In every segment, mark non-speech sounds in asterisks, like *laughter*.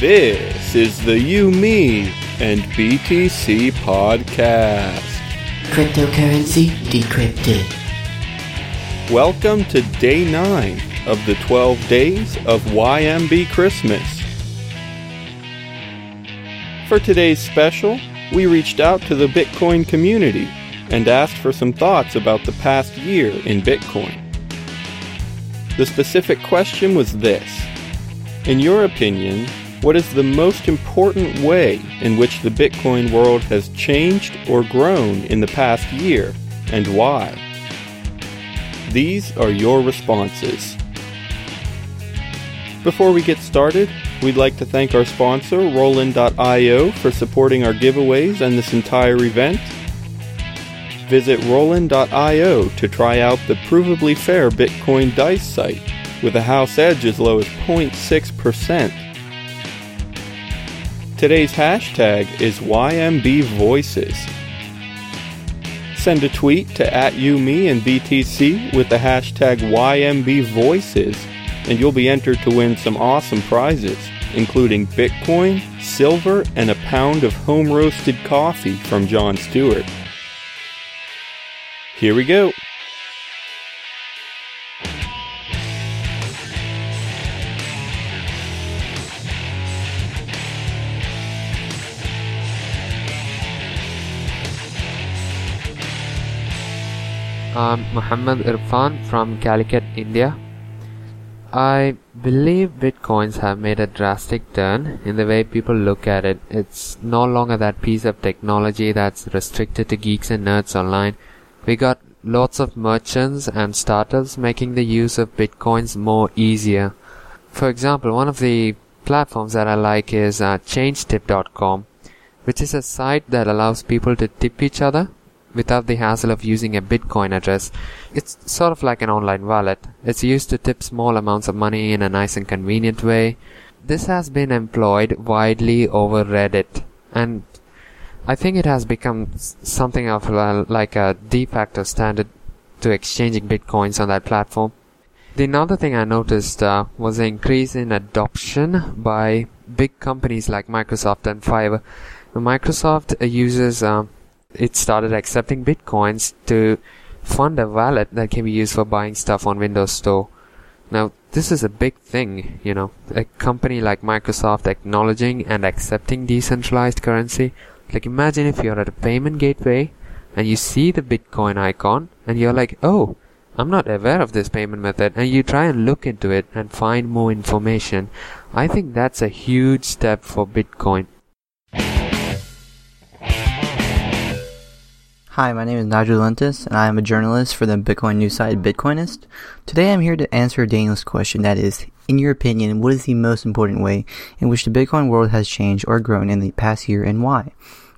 This is the You, Me, and BTC podcast. Cryptocurrency decrypted. Welcome to day 9 of the 12 days of YMB Christmas. For today's special, we reached out to the Bitcoin community and asked for some thoughts about the past year in Bitcoin. The specific question was this In your opinion, what is the most important way in which the Bitcoin world has changed or grown in the past year, and why? These are your responses. Before we get started, we'd like to thank our sponsor, Rollin.io, for supporting our giveaways and this entire event. Visit Rollin.io to try out the provably fair Bitcoin Dice site with a house edge as low as 0.6%. Today's hashtag is YMB Voices. Send a tweet to at YouMe and BTC with the hashtag YMB Voices, and you'll be entered to win some awesome prizes, including Bitcoin, silver, and a pound of home roasted coffee from John Stewart. Here we go. I'm Muhammad Irfan from Calicut, India. I believe bitcoins have made a drastic turn in the way people look at it. It's no longer that piece of technology that's restricted to geeks and nerds online. We got lots of merchants and startups making the use of bitcoins more easier. For example, one of the platforms that I like is uh, changetip.com, which is a site that allows people to tip each other without the hassle of using a Bitcoin address. It's sort of like an online wallet. It's used to tip small amounts of money in a nice and convenient way. This has been employed widely over Reddit, and I think it has become something of a, like a de facto standard to exchanging bitcoins on that platform. The another thing I noticed uh, was the increase in adoption by big companies like Microsoft and Fiverr. Microsoft uses uh, it started accepting bitcoins to fund a wallet that can be used for buying stuff on Windows Store. Now, this is a big thing, you know, a company like Microsoft acknowledging and accepting decentralized currency. Like, imagine if you're at a payment gateway and you see the Bitcoin icon and you're like, oh, I'm not aware of this payment method, and you try and look into it and find more information. I think that's a huge step for Bitcoin. Hi, my name is Nigel Lentis, and I am a journalist for the Bitcoin news site Bitcoinist. Today I'm here to answer Daniel's question that is, in your opinion, what is the most important way in which the Bitcoin world has changed or grown in the past year and why?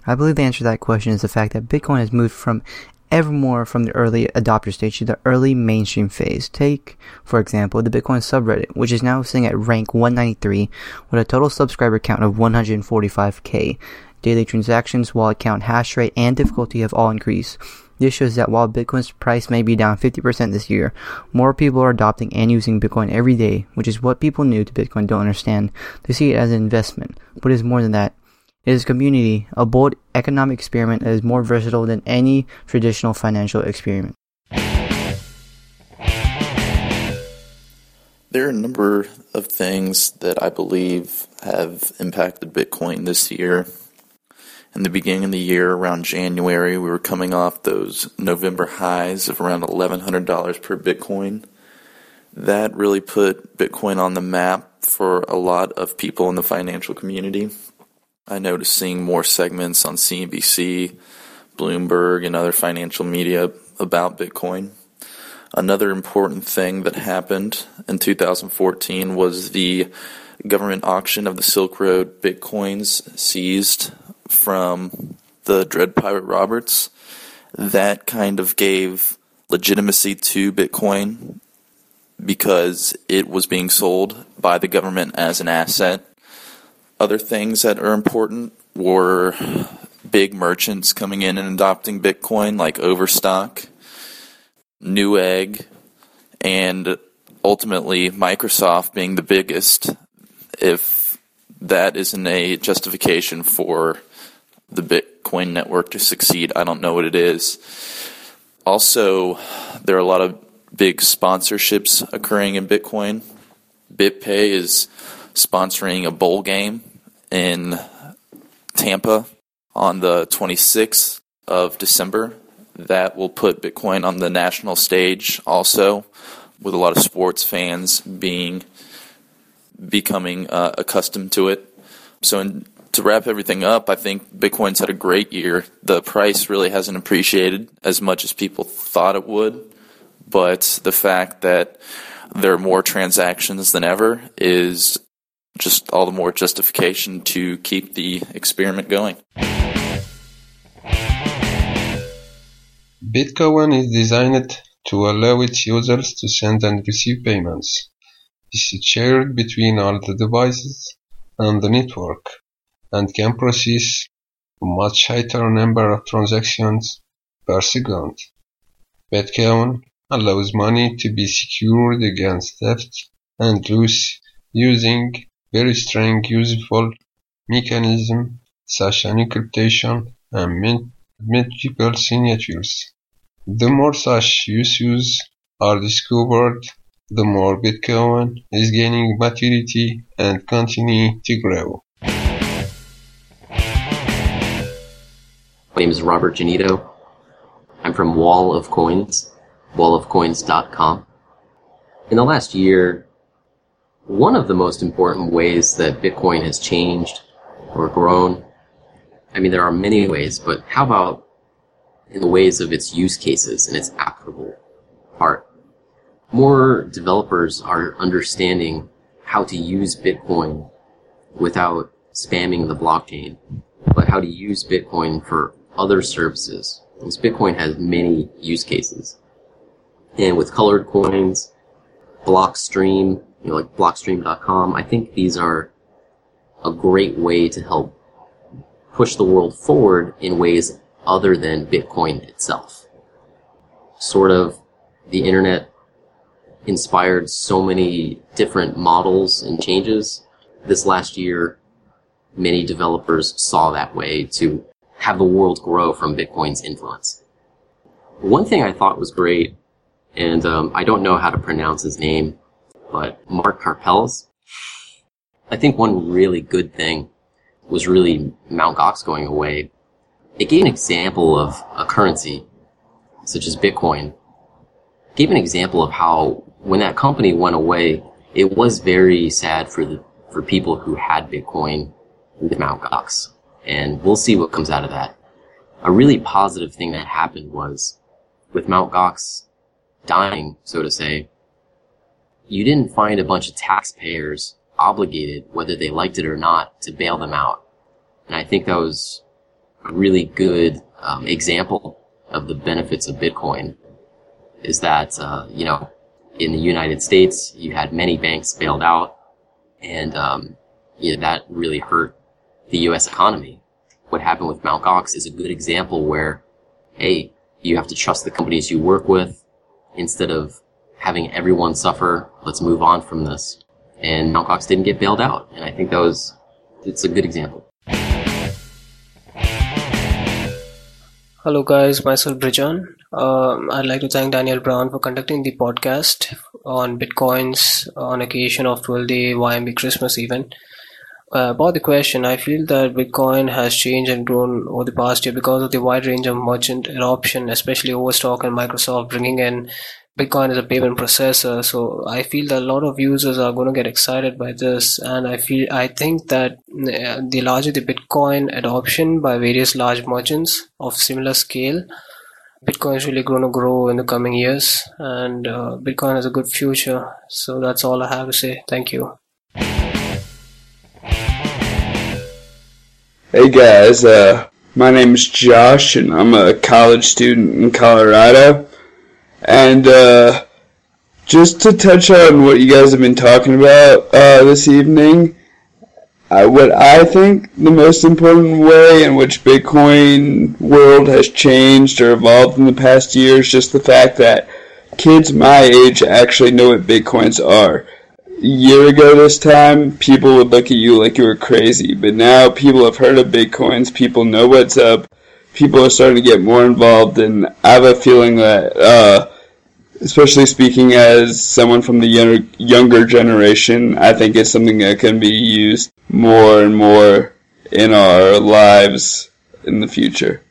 I believe the answer to that question is the fact that Bitcoin has moved from ever more from the early adopter stage to the early mainstream phase. Take, for example, the Bitcoin subreddit, which is now sitting at rank 193 with a total subscriber count of 145k. Daily transactions, wallet count, hash rate, and difficulty have all increased. This shows that while Bitcoin's price may be down 50% this year, more people are adopting and using Bitcoin every day, which is what people new to Bitcoin don't understand. They see it as an investment, but it is more than that. Is community, a bold economic experiment that is more versatile than any traditional financial experiment. There are a number of things that I believe have impacted Bitcoin this year in the beginning of the year, around January, we were coming off those November highs of around $1,100 per Bitcoin. That really put Bitcoin on the map for a lot of people in the financial community. I noticed seeing more segments on CNBC, Bloomberg, and other financial media about Bitcoin. Another important thing that happened in 2014 was the government auction of the Silk Road Bitcoins seized from the Dread Pirate Roberts, that kind of gave legitimacy to Bitcoin because it was being sold by the government as an asset. Other things that are important were big merchants coming in and adopting Bitcoin, like Overstock, Newegg, and ultimately Microsoft being the biggest. If that isn't a justification for the Bitcoin network to succeed. I don't know what it is. Also, there are a lot of big sponsorships occurring in Bitcoin. BitPay is sponsoring a bowl game in Tampa on the 26th of December. That will put Bitcoin on the national stage also, with a lot of sports fans being becoming uh, accustomed to it. So, in, to wrap everything up, I think Bitcoin's had a great year. The price really hasn't appreciated as much as people thought it would, but the fact that there are more transactions than ever is just all the more justification to keep the experiment going. Bitcoin is designed to allow its users to send and receive payments. Is shared between all the devices and the network and can process a much higher number of transactions per second. Bitcoin allows money to be secured against theft and loss using very strong useful mechanism such as encryption and multiple signatures. The more such uses are discovered, the more Bitcoin is gaining maturity and continuing to grow. My name is Robert Janito. I'm from Wall of Coins, wallofcoins.com. In the last year, one of the most important ways that Bitcoin has changed or grown, I mean, there are many ways, but how about in the ways of its use cases and its applicable part? More developers are understanding how to use Bitcoin without spamming the blockchain, but how to use Bitcoin for other services. Because Bitcoin has many use cases. And with colored coins, Blockstream, you know, like Blockstream.com, I think these are a great way to help push the world forward in ways other than Bitcoin itself. Sort of the internet inspired so many different models and changes. This last year, many developers saw that way to have the world grow from Bitcoin's influence. One thing I thought was great, and um, I don't know how to pronounce his name, but Mark Karpelès. I think one really good thing was really Mt. Gox going away. It gave an example of a currency, such as Bitcoin, it gave an example of how when that company went away, it was very sad for the for people who had Bitcoin with Mt. Gox and we'll see what comes out of that. A really positive thing that happened was with Mt. Gox dying, so to say, you didn't find a bunch of taxpayers obligated, whether they liked it or not, to bail them out. And I think that was a really good um, example of the benefits of Bitcoin. Is that uh, you know, in the United States, you had many banks bailed out, and um, you know, that really hurt the U.S. economy. What happened with Mt. Gox is a good example where, hey, you have to trust the companies you work with instead of having everyone suffer. Let's move on from this. And Mt. Gox didn't get bailed out. And I think that was, it's a good example. Hello, guys. Myself, Brijan. Um, I'd like to thank Daniel Brown for conducting the podcast on Bitcoins on occasion of 12 day YMB Christmas event. Uh, about the question, I feel that Bitcoin has changed and grown over the past year because of the wide range of merchant adoption, especially Overstock and Microsoft bringing in Bitcoin as a payment processor. So I feel that a lot of users are going to get excited by this, and I feel I think that uh, the larger the Bitcoin adoption by various large merchants of similar scale, Bitcoin is really going to grow in the coming years, and uh, Bitcoin has a good future. So that's all I have to say. Thank you. Hey guys, uh, my name is Josh and I'm a college student in Colorado. And, uh, just to touch on what you guys have been talking about, uh, this evening, uh, what I think the most important way in which Bitcoin world has changed or evolved in the past year is just the fact that kids my age actually know what Bitcoins are year ago this time, people would look at you like you were crazy. But now people have heard of Bitcoins. People know what's up. People are starting to get more involved. And I have a feeling that, uh, especially speaking as someone from the younger, younger generation, I think it's something that can be used more and more in our lives in the future.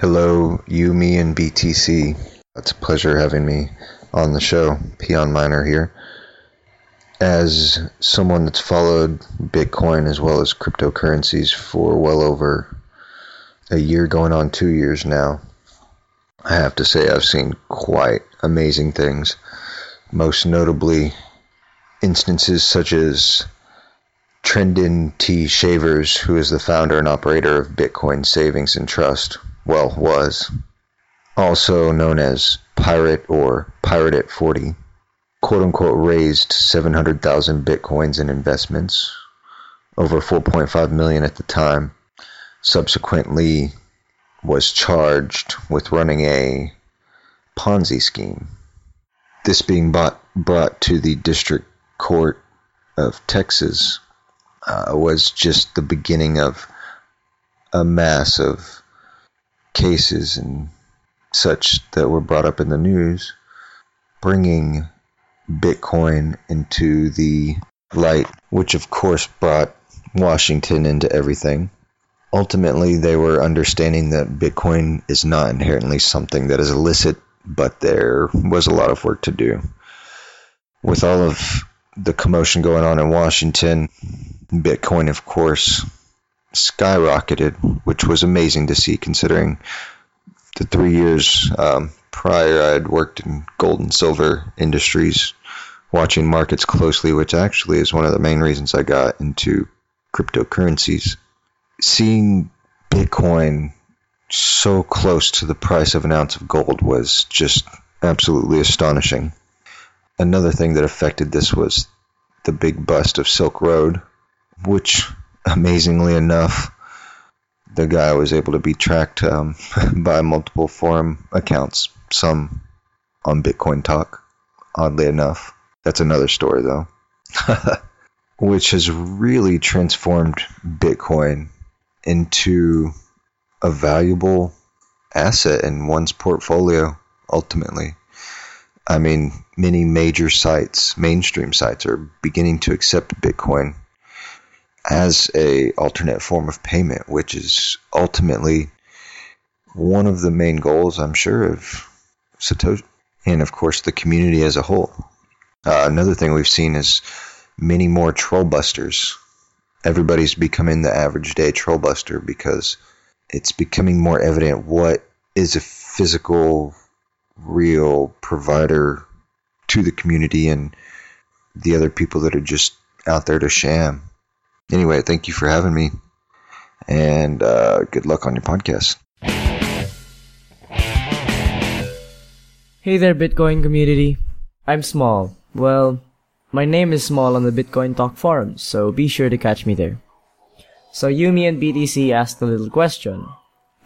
Hello, you, me, and BTC. It's a pleasure having me on the show. Peon Miner here. As someone that's followed Bitcoin as well as cryptocurrencies for well over a year, going on two years now, I have to say I've seen quite amazing things. Most notably, instances such as Trendon T. Shavers, who is the founder and operator of Bitcoin Savings and Trust, well, was, also known as Pirate or Pirate at 40, quote unquote raised 700,000 Bitcoins in investments, over 4.5 million at the time, subsequently was charged with running a Ponzi scheme. This being bought, brought to the District Court of Texas uh, was just the beginning of a mass of cases and such that were brought up in the news, bringing Bitcoin into the light, which of course brought Washington into everything. Ultimately, they were understanding that Bitcoin is not inherently something that is illicit, but there was a lot of work to do. With all of the commotion going on in Washington, Bitcoin, of course, skyrocketed, which was amazing to see considering the three years um, prior I had worked in gold and silver industries, watching markets closely, which actually is one of the main reasons I got into cryptocurrencies. Seeing Bitcoin so close to the price of an ounce of gold was just absolutely astonishing. Another thing that affected this was the big bust of Silk Road, which amazingly enough, the guy was able to be tracked um, *laughs* by multiple forum accounts, some on Bitcoin Talk, oddly enough. That's another story, though, *laughs* which has really transformed Bitcoin into a valuable asset in one's portfolio, ultimately. I mean, many major sites, mainstream sites, are beginning to accept Bitcoin as a alternate form of payment, which is ultimately one of the main goals, I'm sure, of Satoshi, and of course the community as a whole. Uh, another thing we've seen is many more troll busters. Everybody's becoming the average day troll buster because it's becoming more evident what is a physical, real provider to the community and the other people that are just out there to sham. Anyway, thank you for having me, and uh, good luck on your podcast. Hey there, Bitcoin community. I'm Small. Well, my name is Small on the Bitcoin Talk forums, so be sure to catch me there. So YouMe and BTC asked a little question.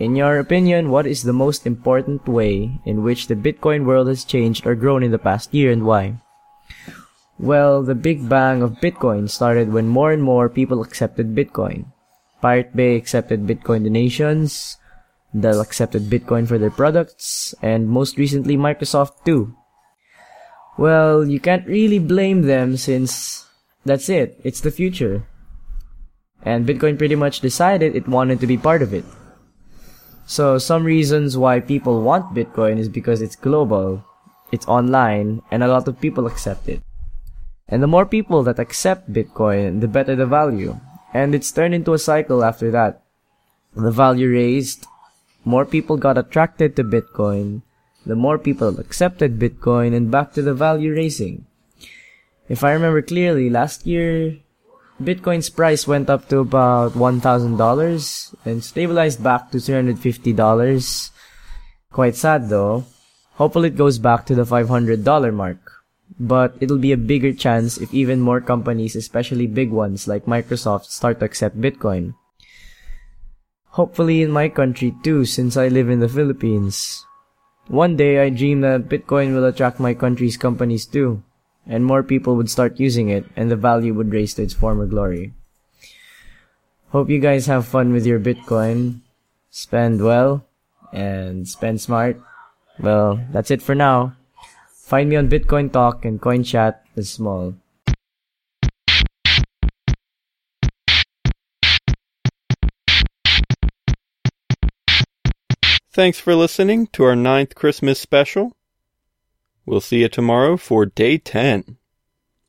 In your opinion, what is the most important way in which the Bitcoin world has changed or grown in the past year and why? Well, the big bang of Bitcoin started when more and more people accepted Bitcoin. Pirate Bay accepted Bitcoin donations, Dell accepted Bitcoin for their products, and most recently Microsoft too. Well, you can't really blame them since that's it, it's the future. And Bitcoin pretty much decided it wanted to be part of it. So some reasons why people want Bitcoin is because it's global, it's online, and a lot of people accept it. And the more people that accept Bitcoin, the better the value. And it's turned into a cycle after that. The value raised, more people got attracted to Bitcoin, the more people accepted Bitcoin, and back to the value raising. If I remember clearly, last year, Bitcoin's price went up to about $1,000 and stabilized back to $350. Quite sad though. Hopefully it goes back to the $500 mark. But it'll be a bigger chance if even more companies, especially big ones like Microsoft, start to accept Bitcoin. Hopefully in my country too, since I live in the Philippines. One day I dream that Bitcoin will attract my country's companies too, and more people would start using it, and the value would raise to its former glory. Hope you guys have fun with your Bitcoin. Spend well and spend smart. Well, that's it for now. Find me on Bitcoin Talk and Coin Chat is small. Thanks for listening to our ninth Christmas special. We'll see you tomorrow for day 10.